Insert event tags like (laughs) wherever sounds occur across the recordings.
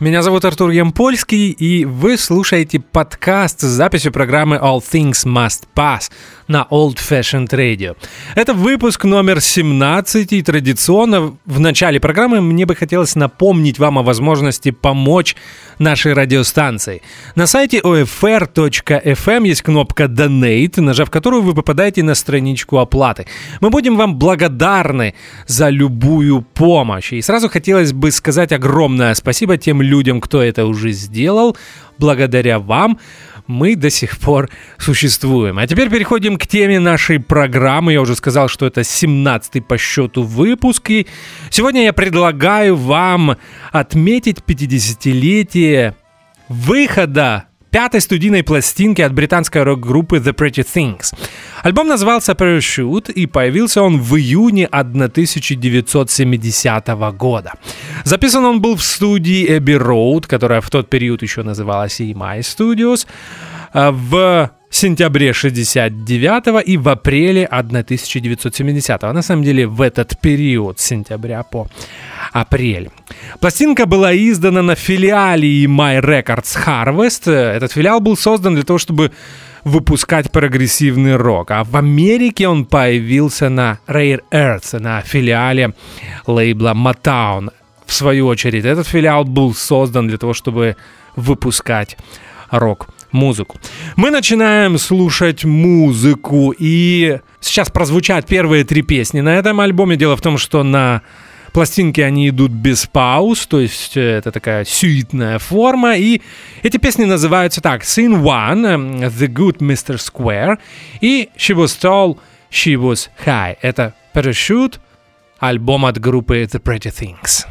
Меня зовут Артур Ямпольский, и вы слушаете подкаст с записью программы All Things Must Pass на Old Fashioned Radio. Это выпуск номер 17, и традиционно в начале программы мне бы хотелось напомнить вам о возможности помочь нашей радиостанции. На сайте OFR.FM есть кнопка Donate, нажав которую вы попадаете на страничку оплаты. Мы будем вам благодарны за любую помощь. И сразу хотелось бы сказать огромное спасибо тем людям, кто это уже сделал. Благодаря вам мы до сих пор существуем. А теперь переходим к теме нашей программы. Я уже сказал, что это 17-й по счету выпуск. И сегодня я предлагаю вам отметить 50-летие выхода пятой студийной пластинки от британской рок-группы The Pretty Things. Альбом назывался Parachute, и появился он в июне 1970 года. Записан он был в студии Abbey Road, которая в тот период еще называлась EMI Studios, а, в сентябре 69 и в апреле 1970 -го. На самом деле в этот период, сентября по апрель. Пластинка была издана на филиале My Records Harvest. Этот филиал был создан для того, чтобы выпускать прогрессивный рок. А в Америке он появился на Rare Earth, на филиале лейбла Motown. В свою очередь, этот филиал был создан для того, чтобы выпускать рок-музыку. Мы начинаем слушать музыку, и сейчас прозвучат первые три песни на этом альбоме. Дело в том, что на Пластинки, они идут без пауз, то есть э, это такая сюитная форма. И эти песни называются так. Scene One, The Good Mr. Square и She Was Tall, She Was High. Это Parachute, альбом от группы The Pretty Things.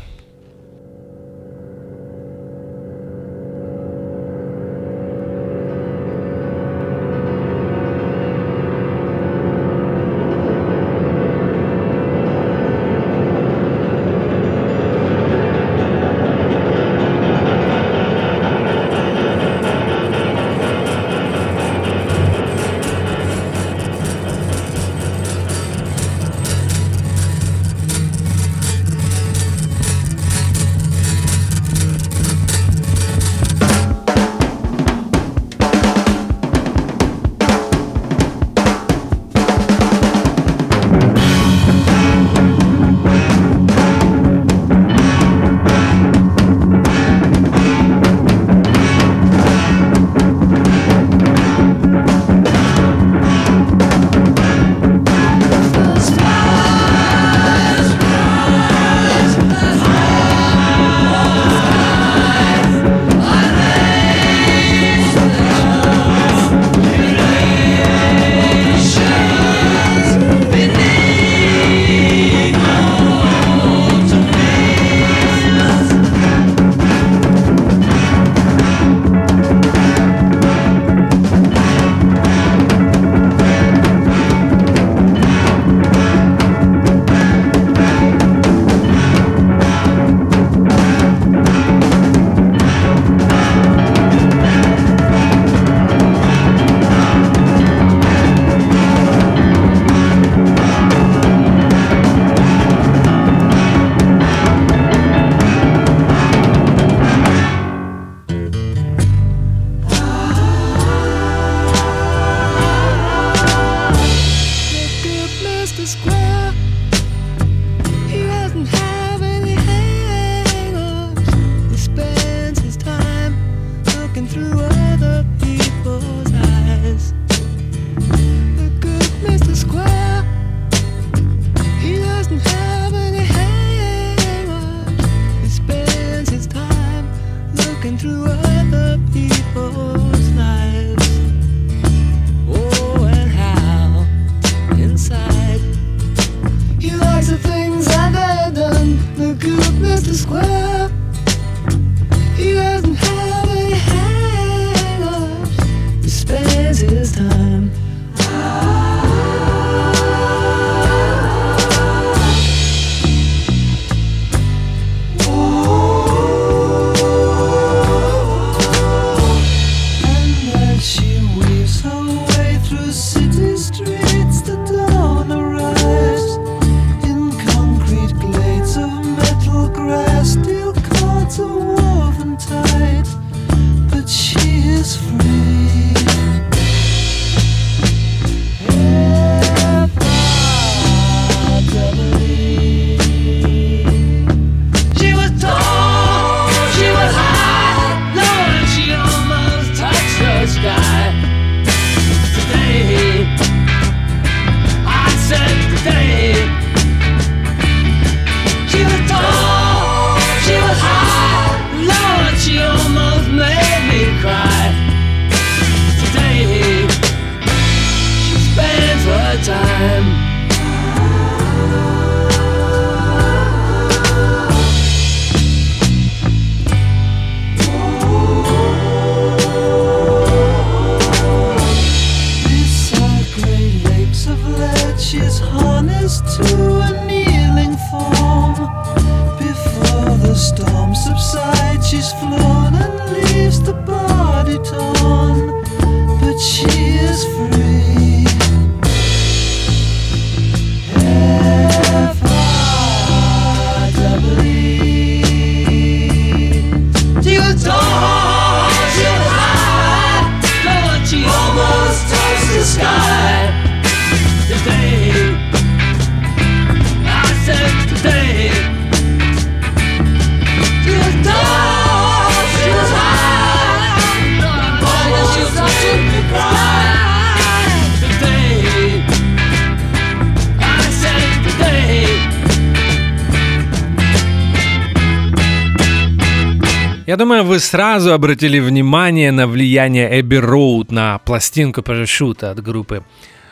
Я думаю, вы сразу обратили внимание на влияние Эбби Роуд на пластинку парашюта от группы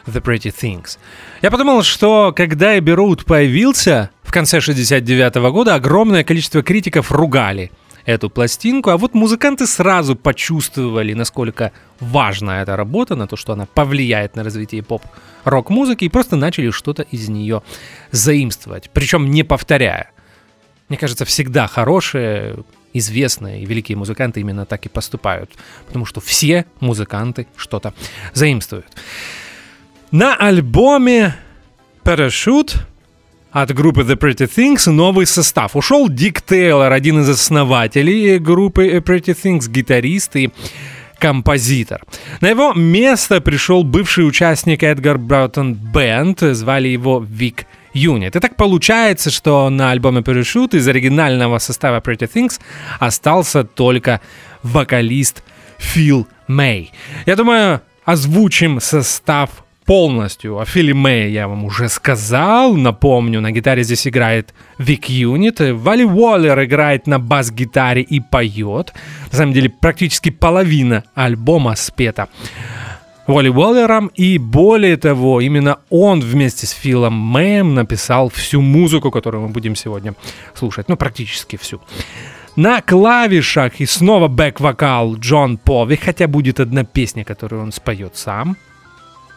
The Pretty Things. Я подумал, что когда Эбби Роуд появился в конце 69 года, огромное количество критиков ругали эту пластинку, а вот музыканты сразу почувствовали, насколько важна эта работа, на то, что она повлияет на развитие поп-рок-музыки, и просто начали что-то из нее заимствовать, причем не повторяя. Мне кажется, всегда хорошее известные и великие музыканты именно так и поступают, потому что все музыканты что-то заимствуют. На альбоме Parachute от группы The Pretty Things новый состав. Ушел Дик Тейлор, один из основателей группы Pretty Things, гитарист и композитор. На его место пришел бывший участник Эдгар Браутон Бенд, звали его Вик Юнит. И так получается, что на альбоме Parachute из оригинального состава Pretty Things остался только вокалист Фил Мэй. Я думаю, озвучим состав полностью. О Филе Мэй я вам уже сказал. Напомню, на гитаре здесь играет Вик Юнит. Валли Уоллер играет на бас-гитаре и поет. На самом деле, практически половина альбома спета Уолли Уоллером, и более того, именно он вместе с Филом Мэем написал всю музыку, которую мы будем сегодня слушать, ну, практически всю. На клавишах и снова бэк-вокал Джон Пови, хотя будет одна песня, которую он споет сам.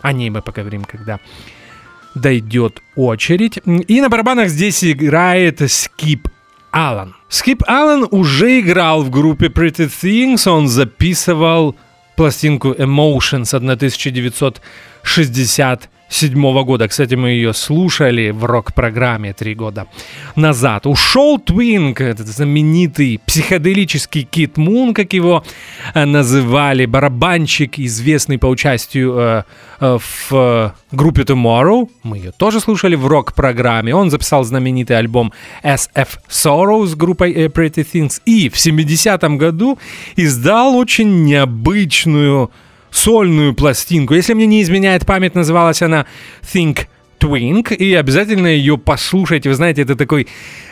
О ней мы поговорим, когда дойдет очередь. И на барабанах здесь играет Скип Аллан. Скип Аллан уже играл в группе Pretty Things, он записывал пластинку Emotions 1960 седьмого года. Кстати, мы ее слушали в рок-программе три года назад. Ушел Твинк, этот знаменитый психоделический Кит Мун, как его э, называли, барабанщик, известный по участию э, э, в группе Tomorrow. Мы ее тоже слушали в рок-программе. Он записал знаменитый альбом SF Sorrow с группой э, Pretty Things. И в 70-м году издал очень необычную сольную пластинку. Если мне не изменяет память, называлась она Think Twink, и обязательно ее послушайте. Вы знаете, это такой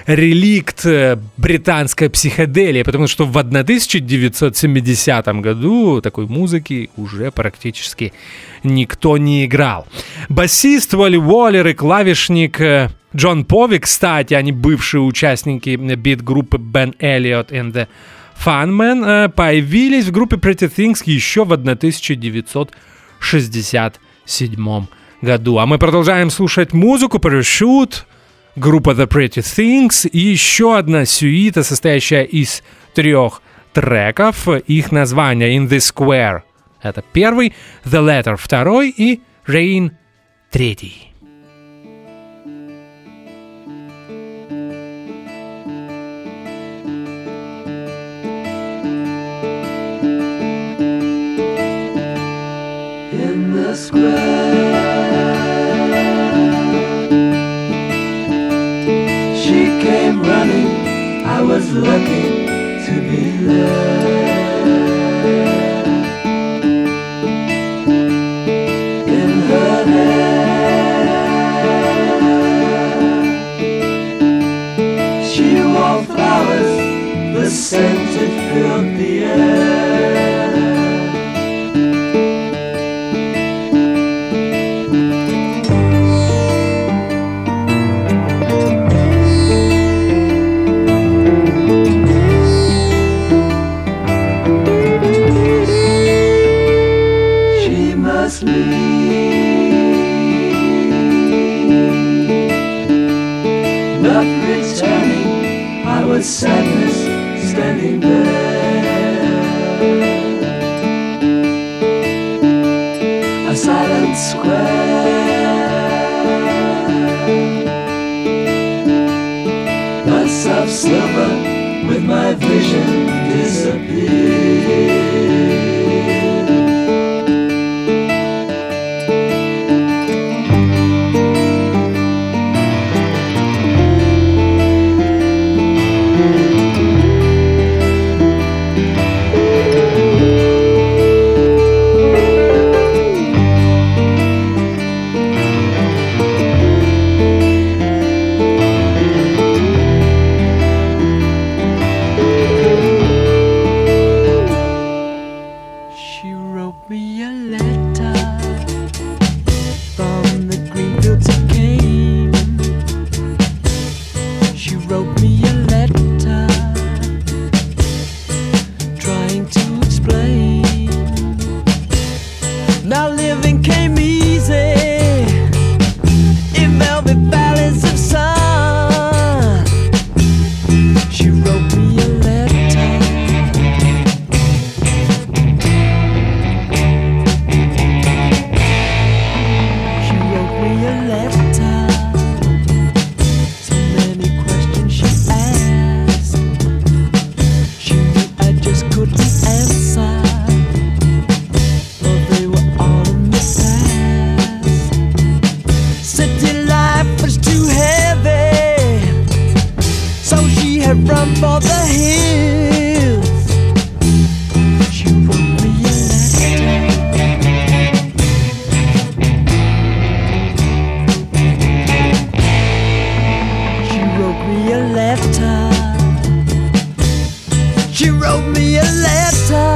реликт э, британской психоделии, потому что в 1970 году такой музыки уже практически никто не играл. Басист Уолли Уоллер и клавишник э, Джон Пови, кстати, они бывшие участники бит-группы Ben Elliott and the Funman э, появились в группе Pretty Things еще в 1967 году. А мы продолжаем слушать музыку Parachute, группа The Pretty Things и еще одна сюита, состоящая из трех треков. Их название In the Square. Это первый, The Letter второй и Rain третий. square. She came running, I was lucky to be there. In her hair, she wore flowers, the scent it filled the wrote me a letter.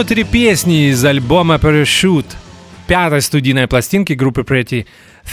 Еще три песни из альбома Parachute, пятой студийной пластинки группы Pretty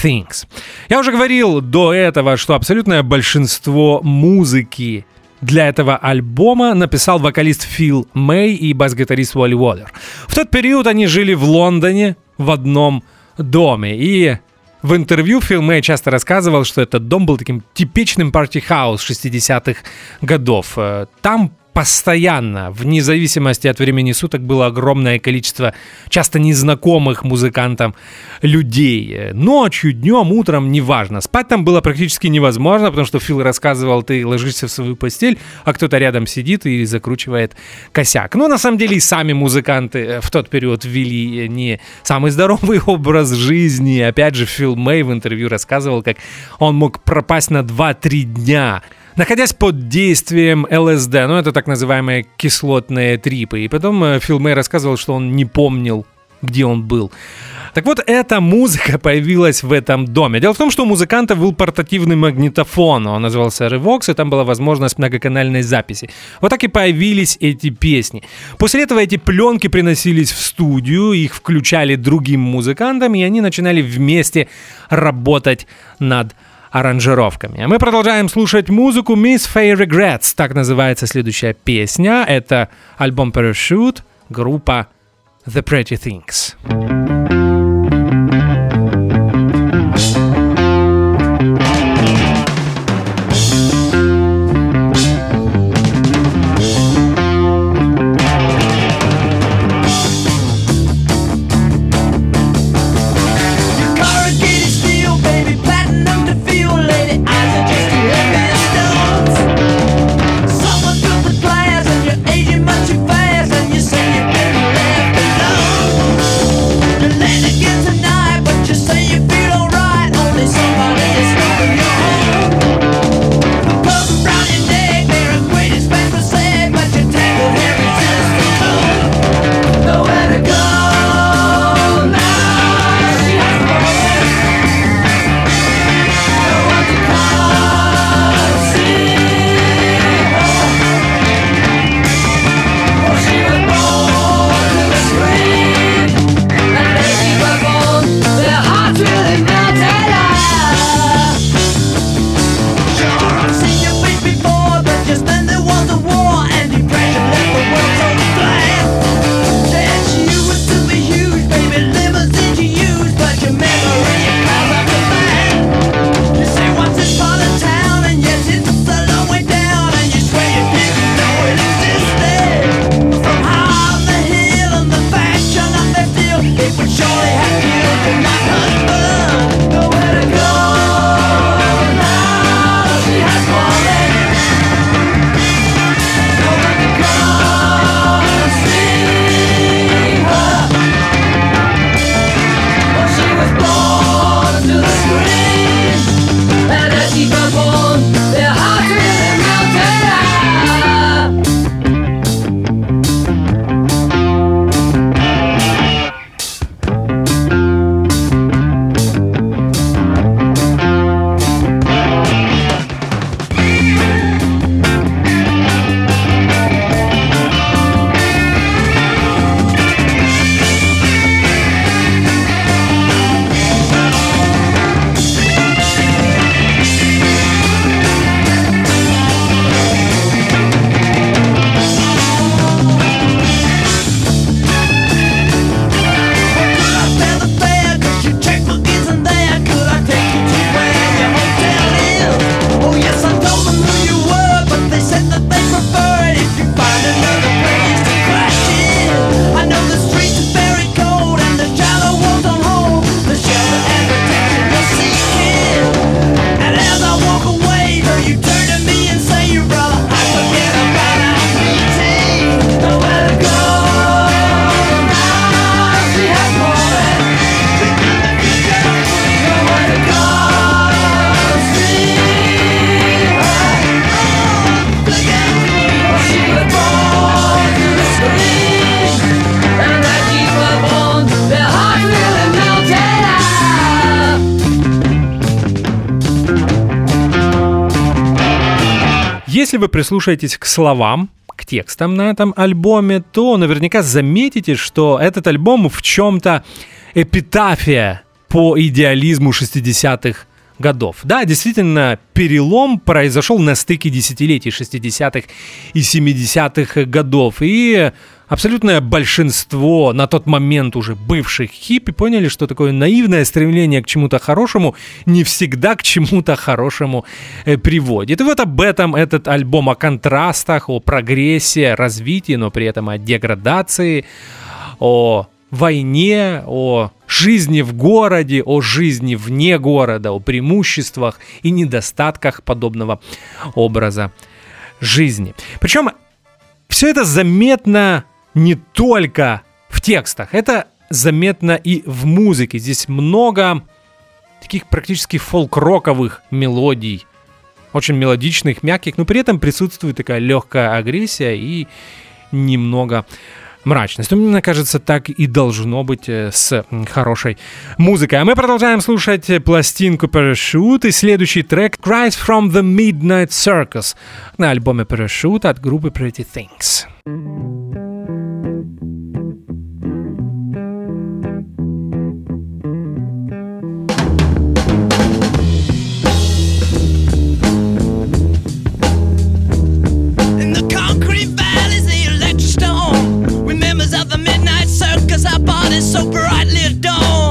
Things. Я уже говорил до этого, что абсолютное большинство музыки для этого альбома написал вокалист Фил Мэй и бас-гитарист Уолли Уоллер. В тот период они жили в Лондоне в одном доме. И в интервью Фил Мэй часто рассказывал, что этот дом был таким типичным парти-хаус 60-х годов. Э, там постоянно, вне зависимости от времени суток, было огромное количество часто незнакомых музыкантам людей. Ночью, днем, утром, неважно. Спать там было практически невозможно, потому что Фил рассказывал, ты ложишься в свою постель, а кто-то рядом сидит и закручивает косяк. Но на самом деле и сами музыканты э, в тот период вели не самый здоровый (laughs) образ жизни. Опять же, Фил Мэй в интервью рассказывал, как он мог пропасть на 2-3 дня находясь под действием ЛСД, ну это так называемые кислотные трипы. И потом э, Фил Мэй рассказывал, что он не помнил, где он был. Так вот, эта музыка (laughs) появилась в этом доме. Дело в том, что у музыканта был портативный магнитофон, он назывался Revox, и там была возможность многоканальной записи. Вот так и появились эти песни. После этого эти пленки приносились в студию, их включали другим музыкантам, и они начинали вместе работать над аранжировками. Мы продолжаем слушать музыку Miss Faye Regrets, так называется следующая песня. Это альбом Parachute, группа The Pretty Things. Если вы прислушаетесь к словам, к текстам на этом альбоме, то наверняка заметите, что этот альбом в чем-то эпитафия по идеализму 60-х годов. Да, действительно, перелом произошел на стыке десятилетий 60-х и 70-х годов. И абсолютное большинство на тот момент уже бывших хиппи поняли, что такое наивное стремление к чему-то хорошему не всегда к чему-то хорошему э, приводит. И вот об этом этот альбом о контрастах, о прогрессе, развитии, но при этом о деградации, о войне, о жизни в городе, о жизни вне города, о преимуществах и недостатках подобного образа жизни. Причем все это заметно не только в текстах, это заметно и в музыке. Здесь много таких практически фолк-роковых мелодий, очень мелодичных, мягких, но при этом присутствует такая легкая агрессия и немного мрачность. Мне кажется, так и должно быть э, с хорошей музыкой. А мы продолжаем слушать пластинку Parachute и следующий трек Cries from the Midnight Circus на альбоме Parachute от группы Pretty Things. So brightly adorned.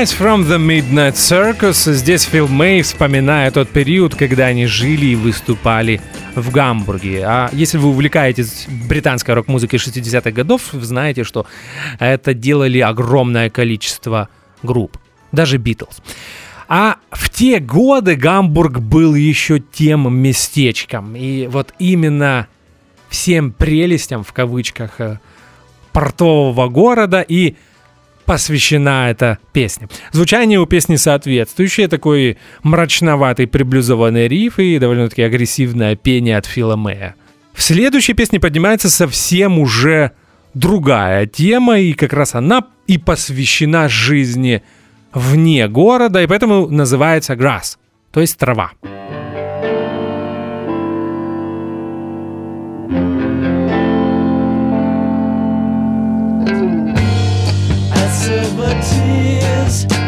Guys from the Midnight Circus. Здесь Фил Мэй вспоминая тот период, когда они жили и выступали в Гамбурге. А если вы увлекаетесь британской рок-музыкой 60-х годов, знаете, что это делали огромное количество групп, даже Битлз. А в те годы Гамбург был еще тем местечком. И вот именно всем прелестям, в кавычках, э, портового города и посвящена эта песня. Звучание у песни соответствующее, такой мрачноватый приблюзованный риф и довольно-таки агрессивное пение от Фила Мэя. В следующей песне поднимается совсем уже другая тема, и как раз она и посвящена жизни вне города, и поэтому называется grass, то есть трава. eyes.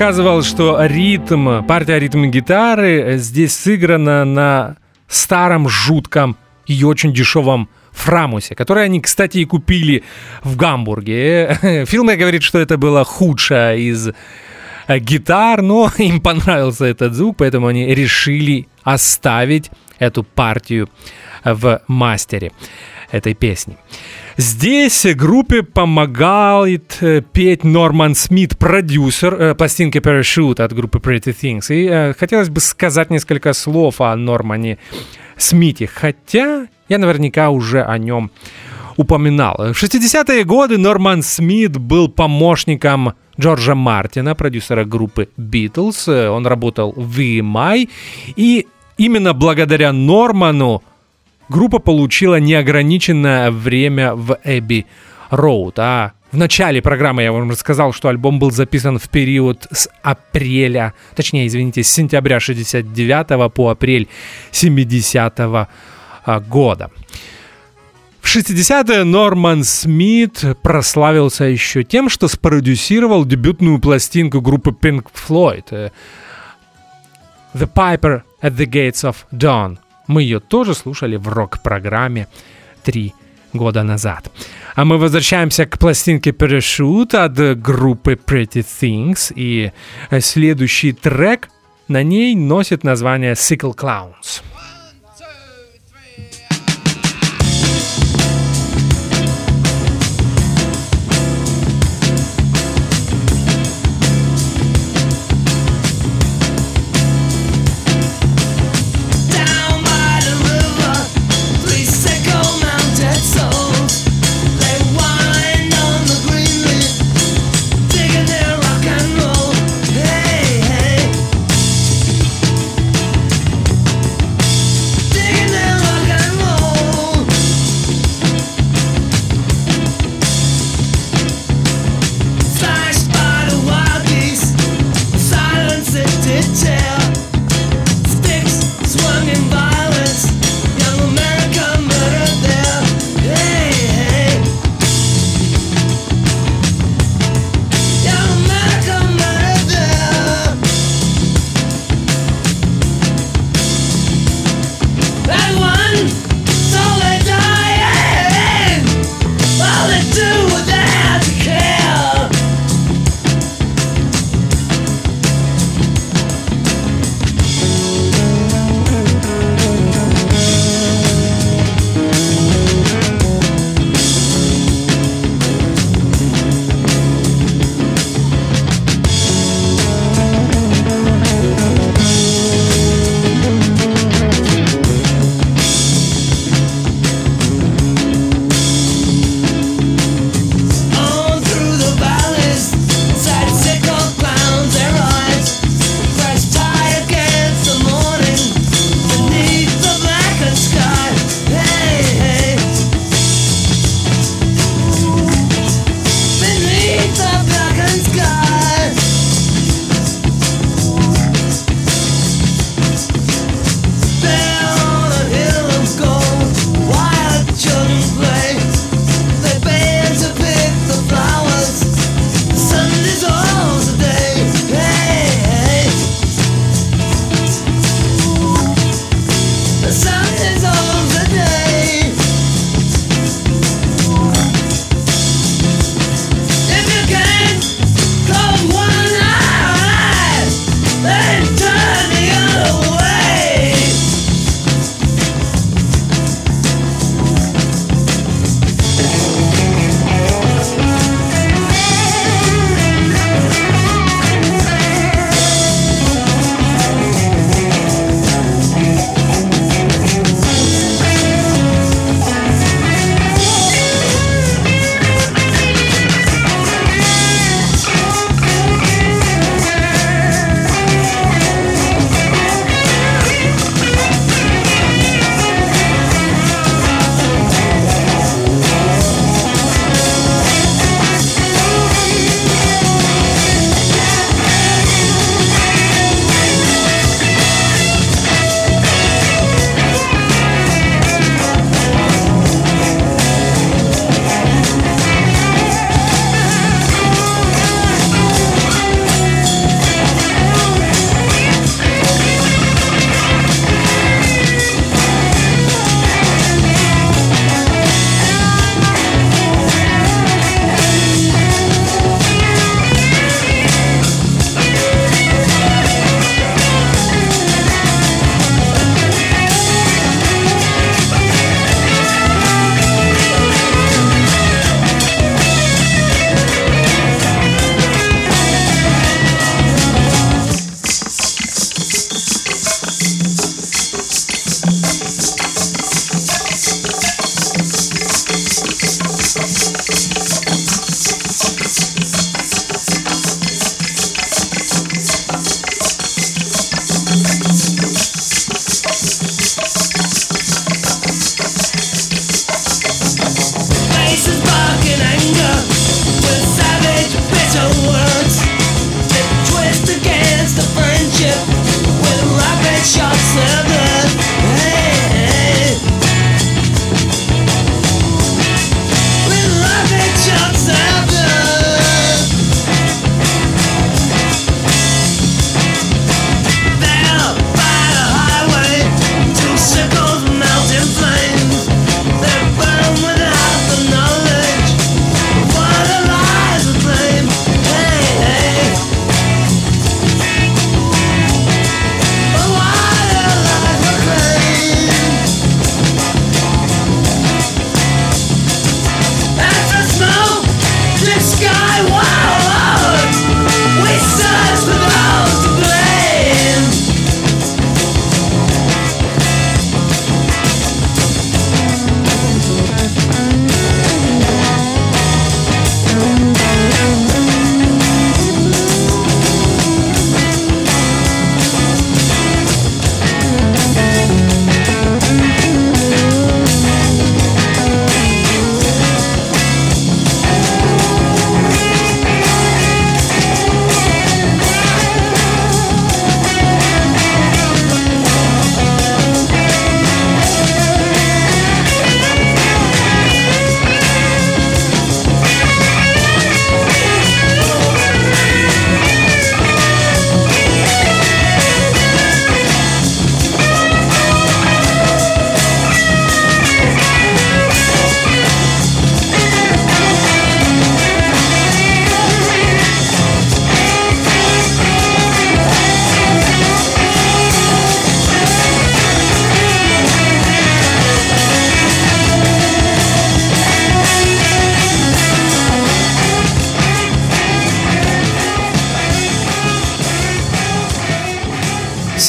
Рассказывал, что ритм, партия ритм гитары здесь сыграна на старом жутком и очень дешевом Фрамусе, который они, кстати, и купили в Гамбурге. (laughs) Филме говорит, что это было худшее из э, гитар, но (laughs) им понравился этот звук, поэтому они решили оставить эту партию в мастере этой песни. Здесь группе помогает э, петь Норман Смит, продюсер э, пластинки Parachute от группы Pretty Things. И э, хотелось бы сказать несколько слов о Нормане Смите, хотя я наверняка уже о нем упоминал. В 60-е годы Норман Смит был помощником Джорджа Мартина, продюсера группы Beatles. Он работал в EMI, и именно благодаря Норману группа получила неограниченное время в Эбби Роуд. А в начале программы я вам рассказал, что альбом был записан в период с апреля, точнее, извините, с сентября 69 по апрель 70 -го года. В 60-е Норман Смит прославился еще тем, что спродюсировал дебютную пластинку группы Pink Floyd э, The Piper at the Gates of Dawn – мы ее тоже слушали в рок-программе три года назад. А мы возвращаемся к пластинке Parachute от группы Pretty Things. И следующий трек на ней носит название Sickle Clowns.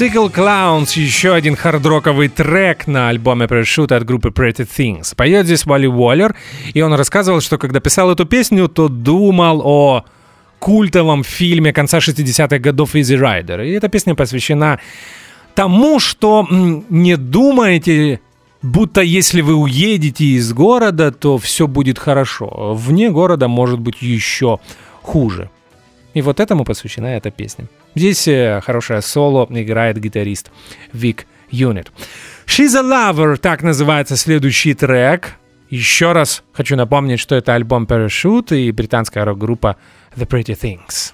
Bicycle Clowns, еще один хардроковый трек на альбоме Parachute от группы Pretty Things. Поет здесь Валли Уоллер, и он рассказывал, что когда писал эту песню, то думал о культовом фильме конца 60-х годов Easy Rider. И эта песня посвящена тому, что не думаете, будто если вы уедете из города, то все будет хорошо. Вне города может быть еще хуже. И вот этому посвящена эта песня. Здесь э, хорошее соло играет гитарист Вик Юнит. She's a Lover, так называется следующий трек. Еще раз хочу напомнить, что это альбом Parachute и британская рок-группа The Pretty Things.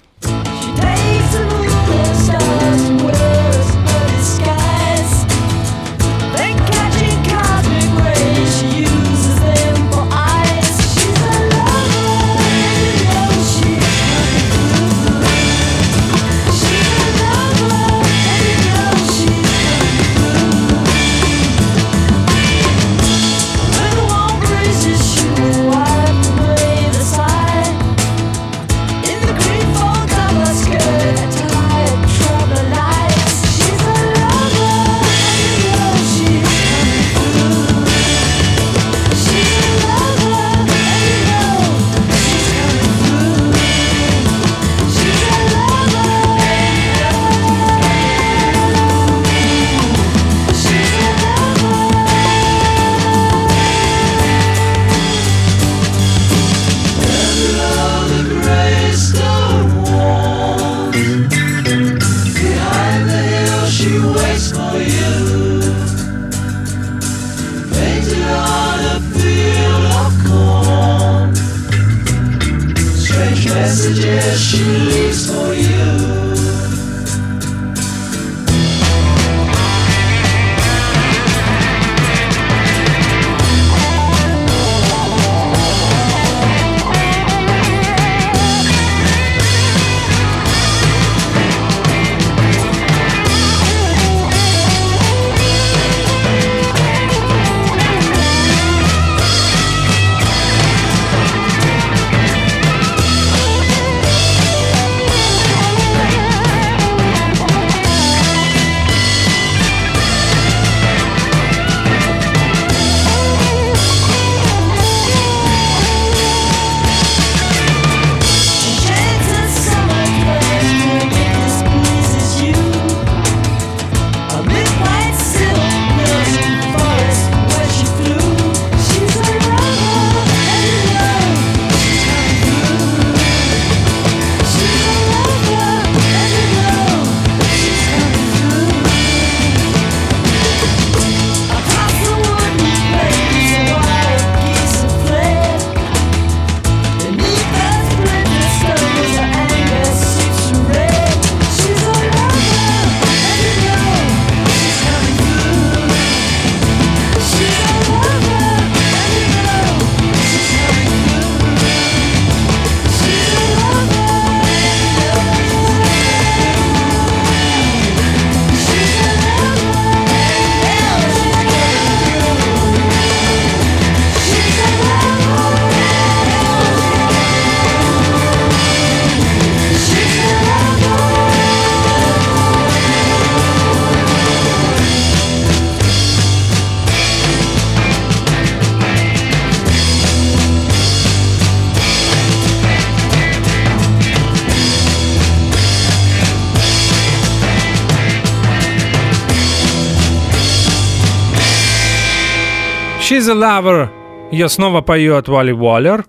She's a Lover. Ее снова поет Валли Уоллер.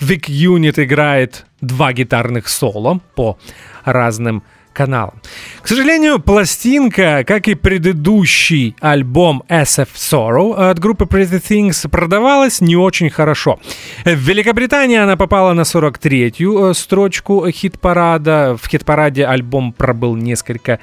Вик Юнит играет два гитарных соло по разным каналам. К сожалению, пластинка, как и предыдущий альбом SF Sorrow от группы Pretty Things, продавалась не очень хорошо. В Великобритании она попала на 43-ю э, строчку хит-парада. В хит-параде альбом пробыл несколько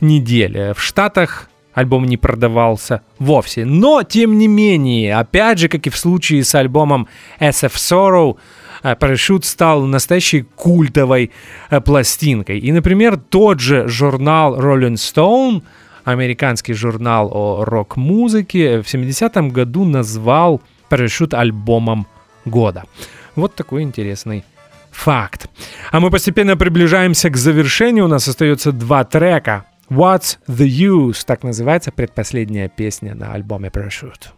недель. В Штатах альбом не продавался вовсе. Но, тем не менее, опять же, как и в случае с альбомом SF Sorrow, э, Парашют стал настоящей культовой э, пластинкой. И, например, тот же журнал Rolling Stone, американский журнал о рок-музыке, в 70-м году назвал Парашют альбомом года. Вот такой интересный факт. А мы постепенно приближаемся к завершению. У нас остается два трека What's the Use? Так называется предпоследняя песня на альбоме Parachute.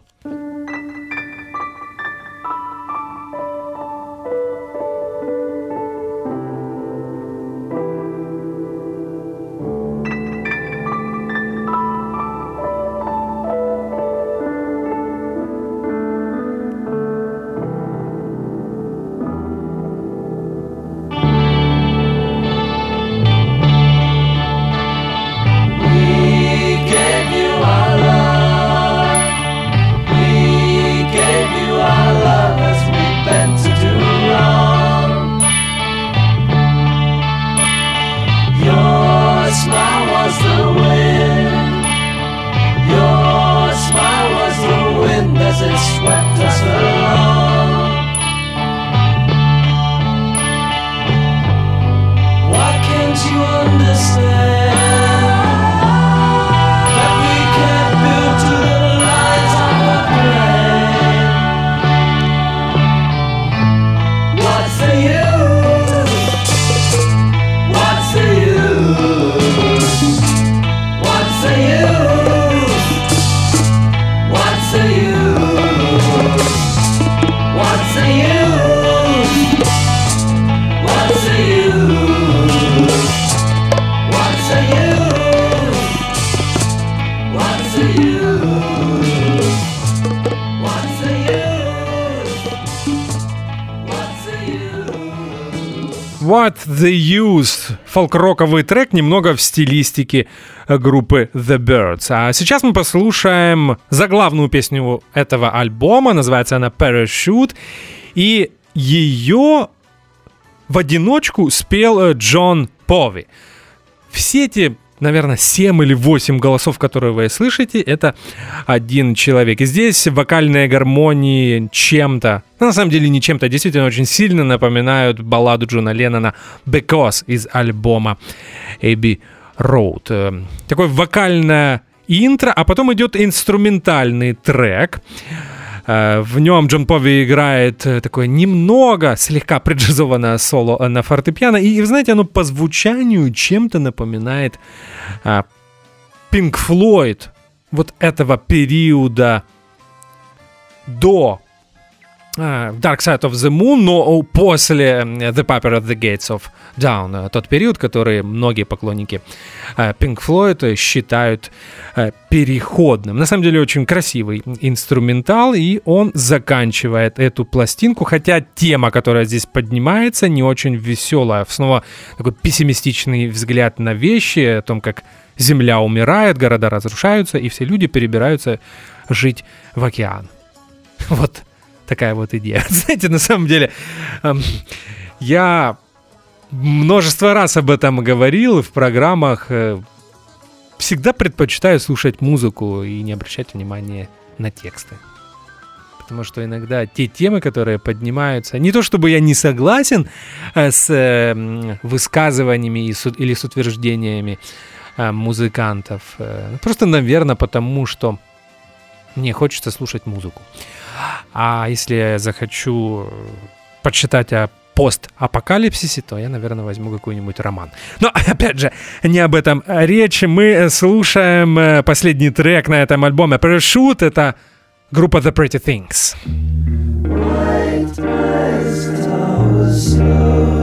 The Use? Фолк-роковый трек немного в стилистике э, группы The Birds. А сейчас мы послушаем заглавную песню этого альбома. Называется она Parachute. И ее в одиночку спел э, Джон Пови. Все эти, наверное, 7 или 8 голосов, которые вы слышите, это один человек. И здесь вокальные гармонии чем-то, ну, на самом деле не чем-то, а действительно очень сильно напоминают балладу Джона Леннона «Because» из альбома Эбби Роуд. Э, Такое вокальное интро, а потом идет инструментальный трек. Э, В нем Джон Пови играет э, такое немного, слегка преджазованное соло на фортепиано. И, знаете, оно по звучанию чем-то напоминает а, Pink Floyd вот этого периода до а, Dark Side of the Moon, но после The Piper at the Gates of Dawn, э, тот период, который многие поклонники э, Pink Floyd считают э, переходным. На самом деле очень красивый инструментал, и он заканчивает эту пластинку, хотя тема, которая здесь поднимается, не очень веселая. Снова такой пессимистичный взгляд на вещи, о том, как Земля умирает, города разрушаются, и все люди перебираются жить в океан. (laughs) Вот такая вот идея. (laughs) Знаете, на самом деле, эм, я множество раз об этом говорил в программах. э, Всегда предпочитаю слушать музыку и не обращать внимания на тексты. Потому что иногда те темы, которые поднимаются, не то чтобы я не согласен э, с э, м, высказываниями или с утверждениями э, музыкантов, просто, наверное, потому что мне хочется слушать музыку. А если я захочу э, почитать о постапокалипсисе, то я, наверное, возьму какой-нибудь роман. Но, (laughs) опять же, не об этом речь. Мы э, слушаем э, последний трек на этом альбоме Parachute. Это группа The Pretty Things. First by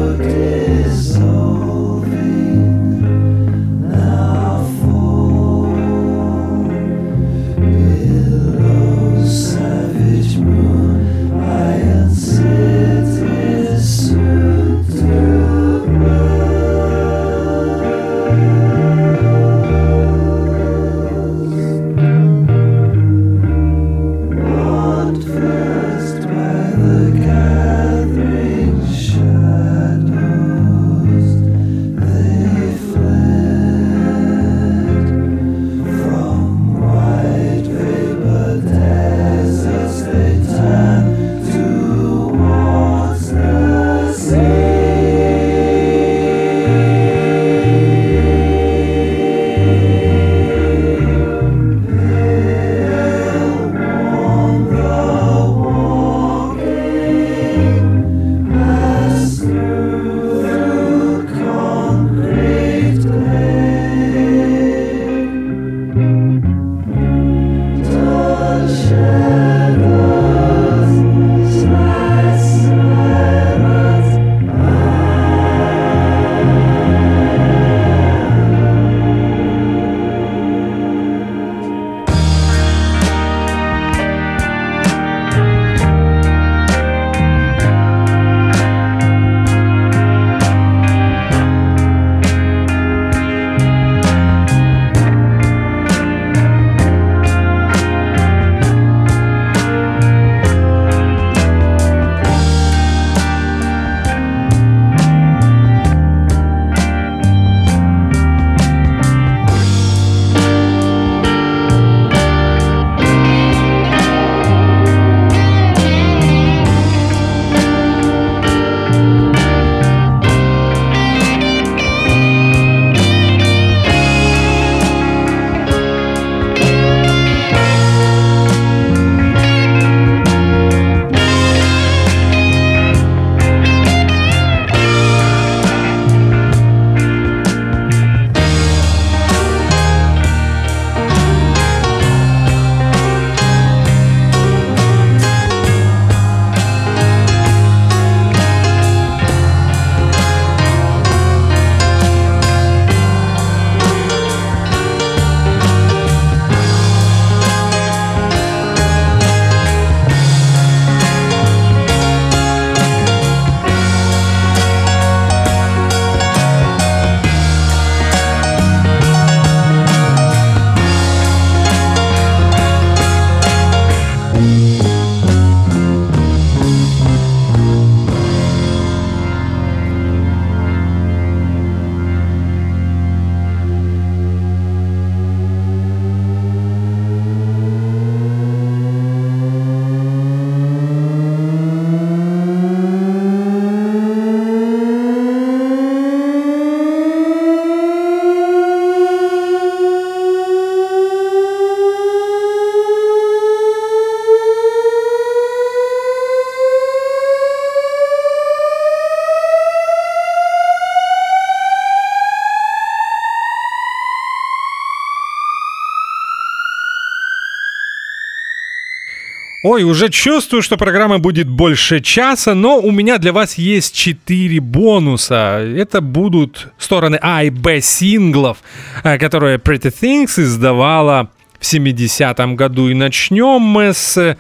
Ой, уже чувствую, что программа будет больше часа, но у меня для вас есть 4 бонуса. Это будут стороны А и Б синглов, э, которые Pretty Things издавала в 70-м году. И начнем мы с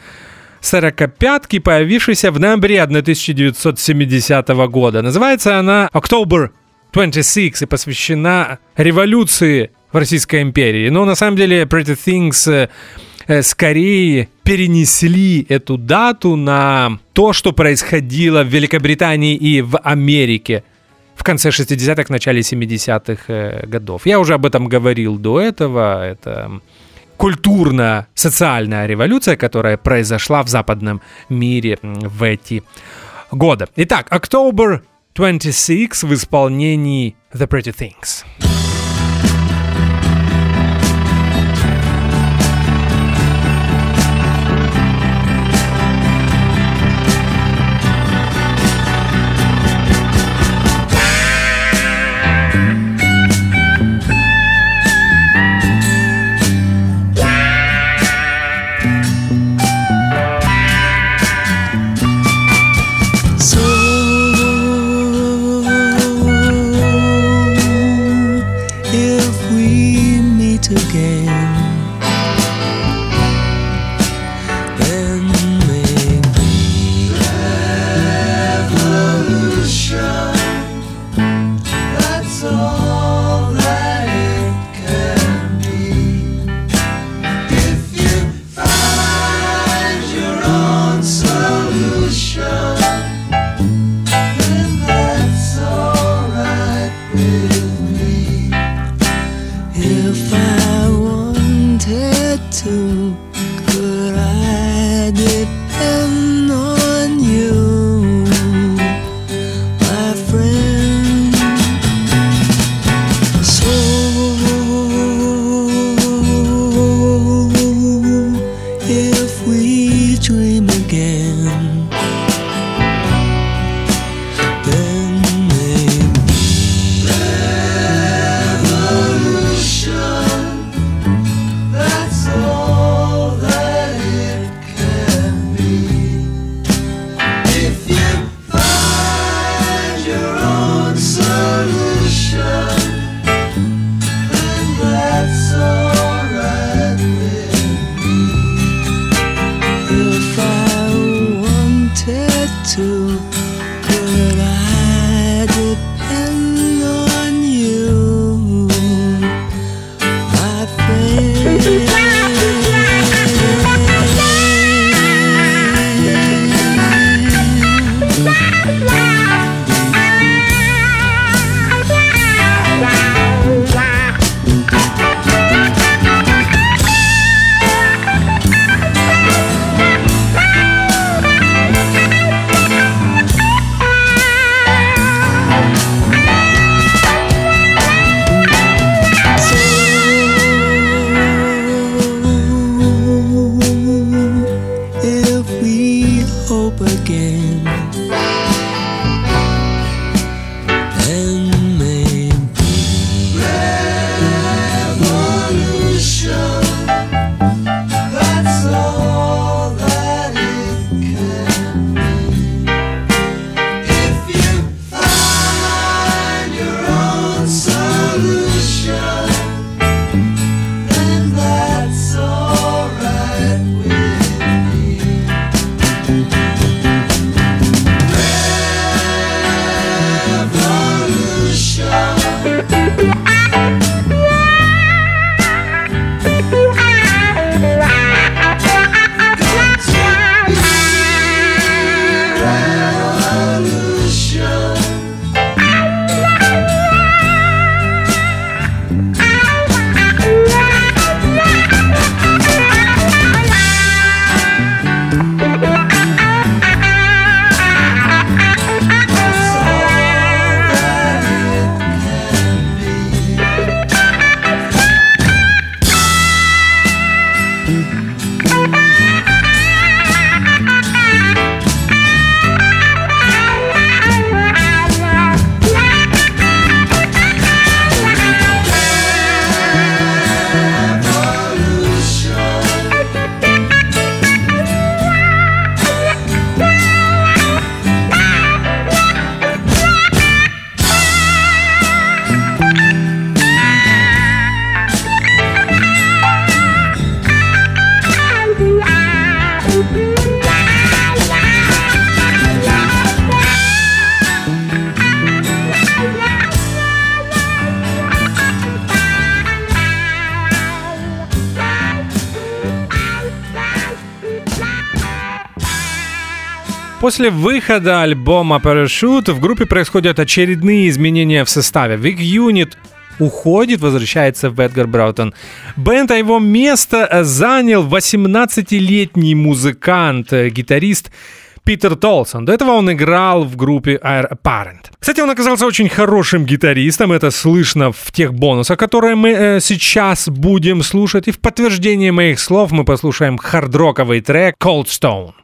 45-ки, появившейся в ноябре 1970 года. Называется она October 26 и посвящена революции в Российской империи. Но на самом деле Pretty Things э, э, скорее перенесли эту дату на то, что происходило в Великобритании и в Америке в конце 60-х, начале 70-х э, годов. Я уже об этом говорил до этого. Это культурно-социальная революция, которая произошла в западном мире в эти годы. Итак, October 26 в исполнении The Pretty Things. После выхода альбома Parachute в группе происходят очередные изменения в составе. Вик Юнит уходит, возвращается в Эдгар Браутон. Бенд, а его место э, занял 18-летний музыкант, э, гитарист Питер Толсон. До этого он играл в группе Air Apparent. Кстати, он оказался очень хорошим гитаристом, это слышно в тех бонусах, которые мы э, сейчас будем слушать. И в подтверждение моих слов мы послушаем хардроковый трек Cold Stone.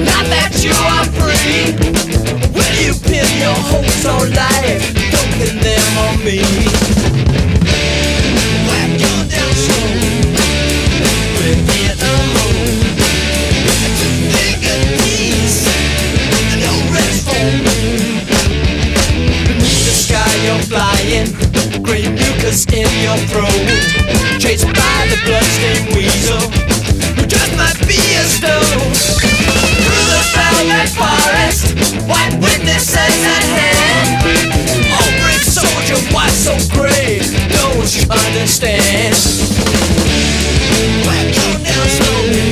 not that you are free. Will you pin your hopes on life? Don't pin them on me. Whack your soul. To think at peace no rest for Beneath the sky you're flying Green mucus in your throat Chased by the bloodstained weasel Who just might be a stone Forest White witnesses at hand Oh soldier, why so? Don't you understand? Whack your down slow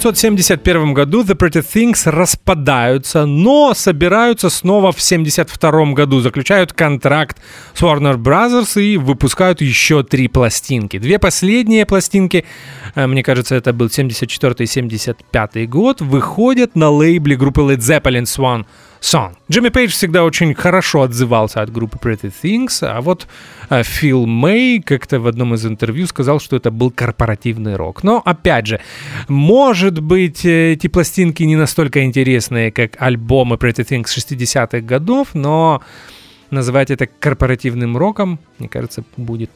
1971 году The Pretty Things распадаются, но собираются снова в 1972 году, заключают контракт с Warner Brothers и выпускают еще три пластинки. Две последние пластинки, э, мне кажется, это был 74 и 75 год, выходят на лейбле группы Led Zeppelin Swan Song. Джимми Пейдж всегда очень хорошо отзывался от группы Pretty Things, а вот э, Фил Мэй как-то в одном из интервью сказал, что это был корпоративный рок. Но, опять же, может быть, э, эти пластинки не настолько интересные, как альбомы Pretty Things 60-х годов, но называть это корпоративным роком, мне кажется, будет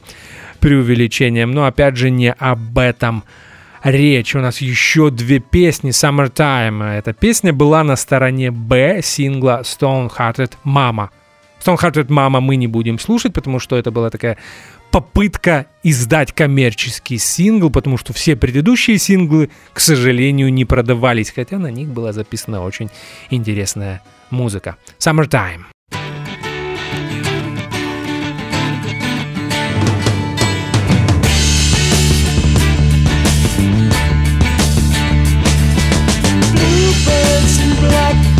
преувеличением. Но, опять же, не об этом речь. У нас еще две песни Summertime. Эта песня была на стороне Б сингла Stone Hearted Mama. Stone Hearted Mama мы не будем слушать, потому что это была такая попытка издать коммерческий сингл, потому что все предыдущие синглы, к сожалению, не продавались, хотя на них была записана очень интересная музыка. Summertime.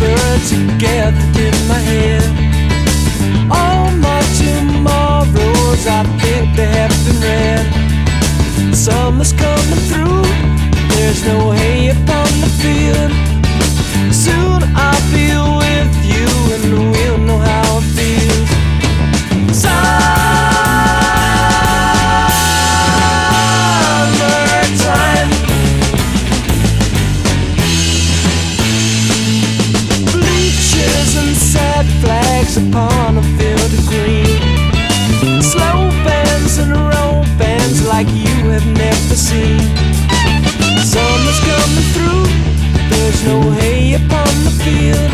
Are gathered in my head. All my tomorrows I like they have been read. Summer's coming through, there's no hay upon the field. Soon I'll be with seen. Summer's coming through, there's no hay upon the field.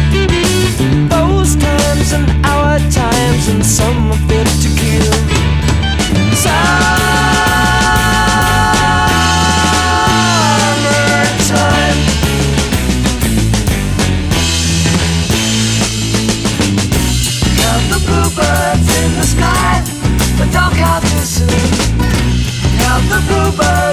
Those times and our times and some are fit to kill. Summertime. Count the bluebirds in the sky, but don't count too soon. Count the bluebirds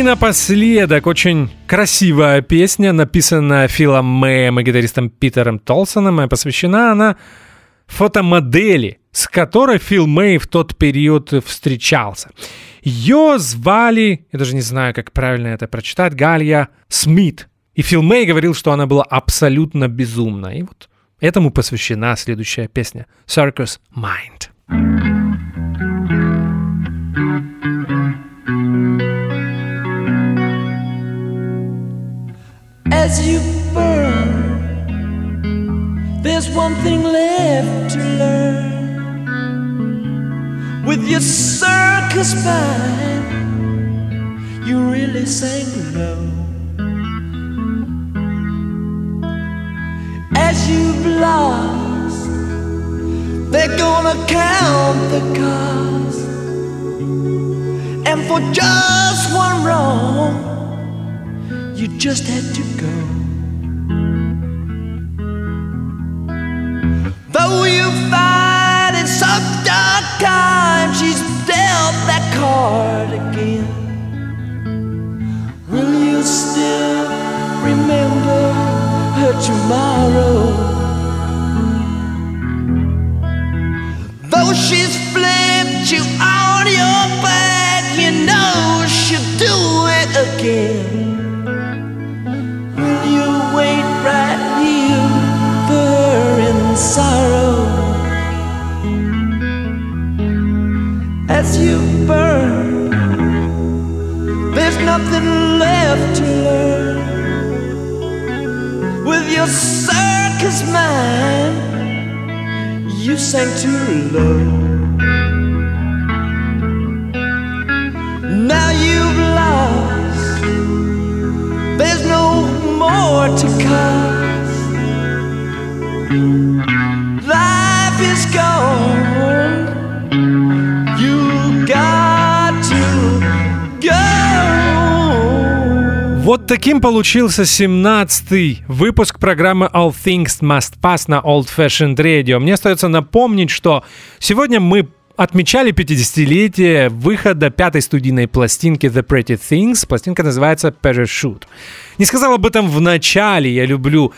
И напоследок очень красивая песня, написанная Филом Мэем и гитаристом Питером Толсоном, и посвящена она фотомодели, с которой Фил Мэй в тот период встречался. Ее звали, я даже не знаю, как правильно это прочитать, Галья Смит. И Фил Мэй говорил, что она была абсолютно безумна. И вот этому посвящена следующая песня «Circus Mind». As you burn. There's one thing left to learn. With your circus mind, you really sang low. As you've lost They're gonna count the cost. And for just one wrong, you just had to go. Though you find in some dark time she's dealt that card again. Will you still remember her tomorrow? Though she's flipped you on your back, you know she'll do it again. Sorrow? As you burn, there's nothing left to learn. With your circus mind, you sang too low. Таким получился 17-й выпуск программы All Things Must Pass на Old Fashioned Radio. Мне остается напомнить, что сегодня мы отмечали 50-летие выхода пятой студийной пластинки The Pretty Things. Пластинка называется Parachute. Не сказал об этом в начале, я люблю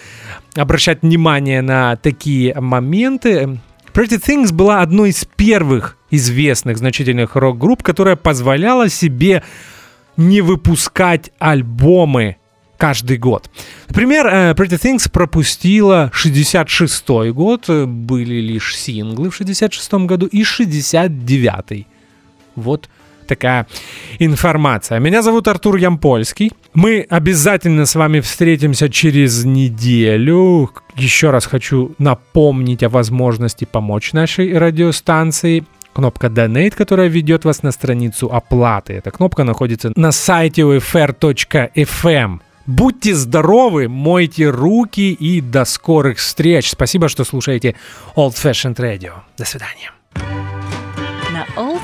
обращать внимание на такие моменты. Pretty Things была одной из первых известных значительных рок-групп, которая позволяла себе не выпускать альбомы каждый год. Например, э, Pretty Things пропустила 66 год, э, были лишь синглы в 66 году и 69 Вот такая информация. Меня зовут Артур Ямпольский. Мы обязательно с вами встретимся через неделю. Еще раз хочу напомнить о возможности помочь нашей радиостанции. Кнопка Donate, которая ведет вас на страницу оплаты. Эта кнопка находится на сайте ufr.fm. Будьте здоровы, мойте руки и до скорых встреч. Спасибо, что слушаете Old Fashioned Radio. До свидания.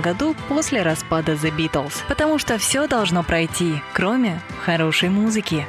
году после распада The Beatles. Потому что все должно пройти, кроме хорошей музыки.